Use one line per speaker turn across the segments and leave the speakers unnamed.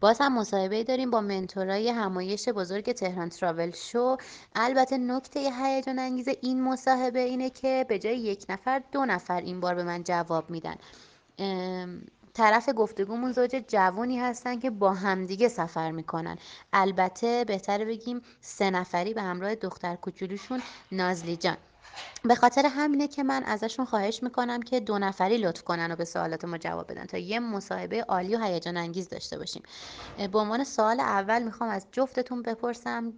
باز هم مصاحبه داریم با منتورای همایش بزرگ تهران تراول شو. البته نکته هیجان انگیز این مصاحبه اینه که به جای یک نفر دو نفر این بار به من جواب میدن. طرف گفتگومون زوج جوونی هستن که با همدیگه سفر می‌کنن. البته بهتره بگیم سه نفری به همراه دختر کوچولوشون نازلی جان. به خاطر همینه که من ازشون خواهش می‌کنم که دو نفری لطف کنن و به سوالات ما جواب بدن تا یه مصاحبه عالی و هیجان انگیز داشته باشیم. به عنوان سوال اول می‌خوام از جفتتون بپرسم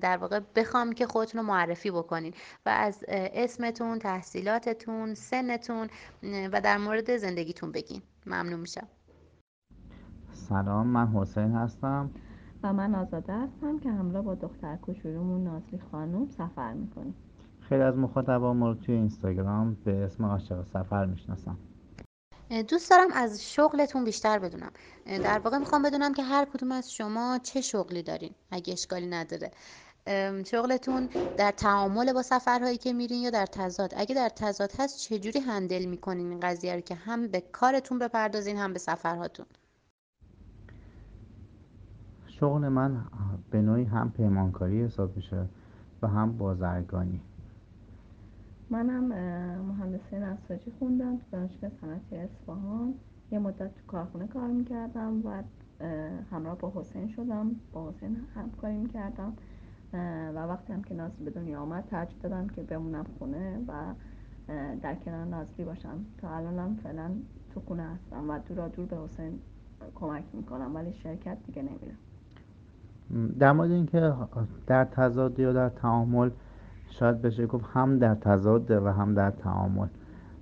در واقع بخوام که خودتون رو معرفی بکنین و از اسمتون تحصیلاتتون سنتون و در مورد زندگیتون بگین. ممنون میشم.
سلام من حسین هستم.
و من آزاده هستم که همراه با دختر کوچولومون نازلی خانم سفر می‌کنیم.
خیلی از مخاطبان ما رو توی اینستاگرام به اسم عاشق سفر می‌شناسم
دوست دارم از شغلتون بیشتر بدونم. در واقع می‌خوام بدونم که هر کدوم از شما چه شغلی دارین اگه اشکالی نداره. شغلتون در تعامل با سفرهایی که میرین یا در تضاد؟ اگه در تضاد هست چجوری هندل می‌کنین این قضیه رو که هم به کارتون بپردازین هم به سفرهاتون؟
شغل من به نوعی هم پیمانکاری حساب میشه و هم بازرگانی.
منم مهندسی نساجی خوندم تو دانشگاه صنعتی اصفهان. یه مدت تو کارخونه کار می‌کردم و همراه با حسین شدم با حسین همکاری می‌کردم. و وقتی هم که نازلی به دنیا آمد ترجیح دادم که بمونم خونه و در کنار نازلی باشم. تا الانم فعلا تو خونه هستم و دورا دور به حسین کمک می‌کنم ولی شرکت دیگه نمیرم.
در مورد اینکه در تضاد یا در تعامل شاید بشه گفت هم در تضاد و هم در تعامل.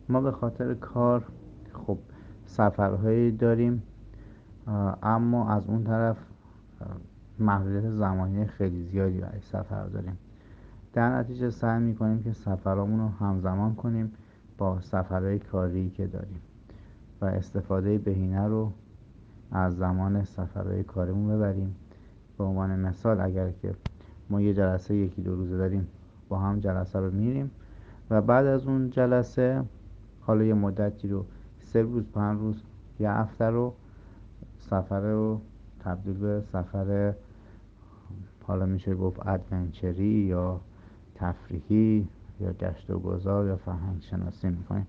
ما به خاطر کار خب سفرهایی داریم اما از اون طرف محدودیت زمانی خیلی زیادی برای سفر داریم. در نتیجه سعی می‌کنیم که سفرامون رو همزمان کنیم با سفرهای کاری که داریم و استفاده بهینه رو از زمان سفرهای کاریمون ببریم. به عنوان مثال اگر که ما یه جلسه یکی دو روزه داریم هم جلسه رو میریم. و بعد از اون جلسه حالا یه مدتی رو سه روز پنج روز یه هفته رو سفر رو تبدیل به سفر حالا میشه گفت ادونچری یا تفریحی یا گشت و گذار یا فرهنگ شناسی می‌کنیم.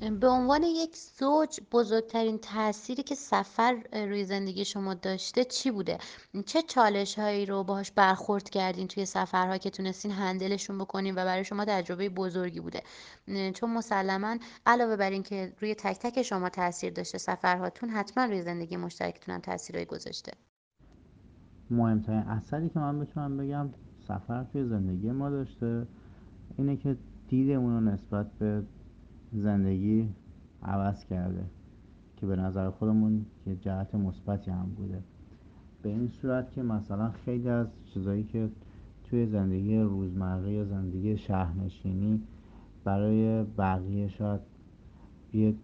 به عنوان یک زوج بزرگترین تأثیری که سفر روی زندگی شما داشته چی بوده؟ چه چالش هایی رو باهاش برخورد کردین توی سفرها که تونستین هندلشون بکنین و برای شما تجربه بزرگی بوده؟ چون مسلما علاوه بر اینکه روی تک تک شما تاثیر داشته سفرهاتون حتما روی زندگی مشترکتون هم تاثیرهایی گذاشته.
مهمترین اثری که من بتونم بگم سفر توی زندگی ما داشته اینه که دیدمون رو نسبت به زندگی عوض کرده که به نظر خودمون یه جهت مثبتی هم بوده. به این صورت که مثلا خیلی از چیزایی که توی زندگی روزمره یا زندگی شهرنشینی برای بقیه شاید یه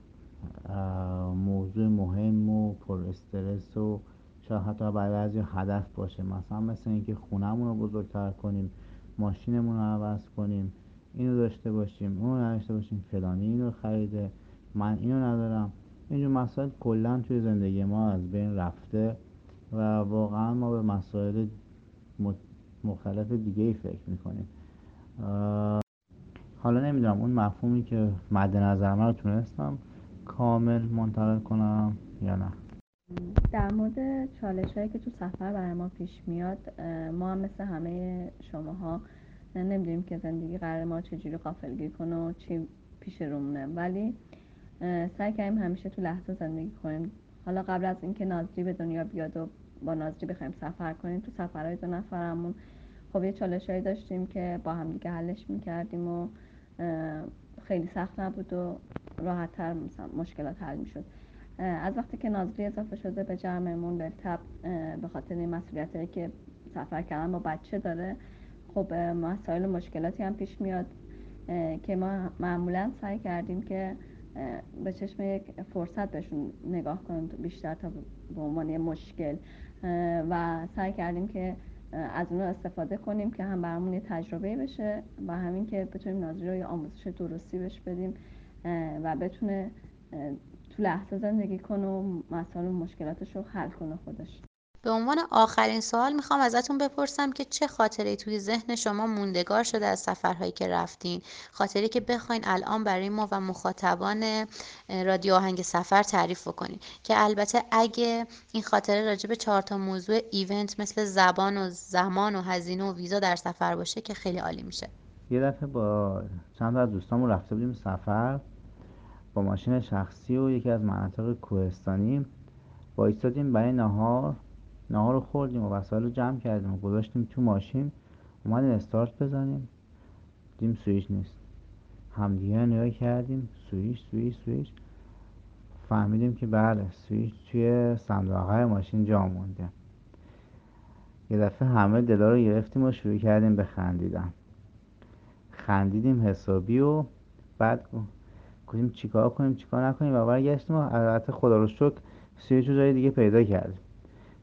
موضوع مهم و پر استرس و شاید حتی برای بعضی هدف باشه. مثلا مثل اینکه خونهمون رو بزرگتر کنیم ماشینمون رو عوض کنیم. اینو داشته باشیم اونو نداشته باشیم فلانی اینو خریده من اینو ندارم. اینجور مسائل کلا توی زندگی ما از بین رفته و واقعا ما به مسائل مختلف دیگه ای فکر می‌کنیم. حالا نمی‌دونم اون مفهومی که مد نظر من رو تونستم کامل منتقل کنم یا نه؟
در مورد چالش هایی که تو سفر برای ما پیش میاد ما هم مثل همه شماها نمی‌دونیم که زندگی قرار ما چجوری قافلگیر کنه و چی پیش رومونه. ولی سعی کردیم همیشه تو لحظه زندگی کنیم. حالا قبل از اینکه نازری به دنیا بیاد و با نازری بخوایم سفر کنیم تو سفرهای دو نفرمون خب یه چالش هایی داشتیم که با هم دیگه حلش می‌کردیم و خیلی سخت نبود و راحت تر مشکلات حل می‌شد. از وقتی که نازری اضافه شده به جمعمون به به خاطر این مسئولیت که سفر کردن با بچه داره خب مسائل مشکلاتی هم پیش میاد که ما معمولا سعی کردیم که به چشم یک فرصت بهشون نگاه کنیم بیشتر تا به عنوان مشکل. و سعی کردیم که از اون استفاده کنیم که هم برامون یه تجربه بشه و همین که بتونیم ناظری رو آموزش درستی بهش بدیم و بتونه تو لحظه زندگی کنه و مسائل و مشکلاتش رو حل کنه خودش.
به عنوان آخرین سوال می‌خوام ازتون بپرسم که چه خاطره توی ذهن شما موندگار شده از سفرهایی که رفتین؟ خاطره که بخواین الان برای ما و مخاطبان رادیو آهنگ سفر تعریف بکنین. که البته اگه این خاطره راجع به چهار تا موضوع ایونت مثل زبان و زمان و هزینه و ویزا در سفر باشه که خیلی عالی میشه.
یه دفعه با چند از دوستامون رفته بودیم سفر. با ماشین شخصی و یکی از مناطق کوهستانی. وایستادیم برای نهار. نهار رو خوردیم و وسایل رو جمع کردیم و گذاشتیم تو ماشین. اومدیم استارت بزنیم. دیدیم سویچ نیست. همدیگه نگاه کردیم. سویچ سویچ سویچ. فهمیدیم که بله سویچ توی صندوق ماشین جا مونده. یه دفعه همه دلا رو گرفتیم و شروع کردیم به خندیدن. خندیدیم حسابی و بعد گفتیم چیکار کنیم چیکار نکنیم؟ و برگشتیم و البته خدا رو شکر سویچ رو جای دیگه پیدا کردیم.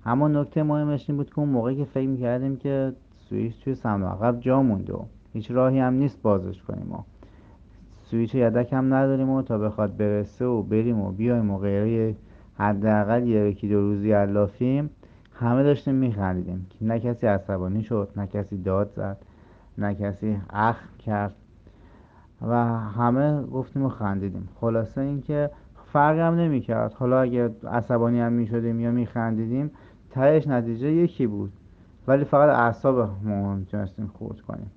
اما نکته مهمش این بود که اون موقعی که فکر می‌کردیم که سویچ توی صندوق عقب جا مونده و هیچ راهی هم نیست بازش کنیم و سویچ یدک هم نداریم و تا بخواد برسه و بریم و بیایم و غیره حداقل یکی دو روزی علافیم همه داشتیم میخندیدیم. نه کسی عصبانی شد نه کسی داد زد نه کسی اخ کرد و همه گفتیم و خندیدیم. خلاصه اینکه فرقی هم نمی‌کرد. حالا اگه عصبانی هم می‌شدیم یا میخندیدیم تهش نتیجه یکی بود. ولی فقط اعصاب ما می‌تونستیم خورد کنیم.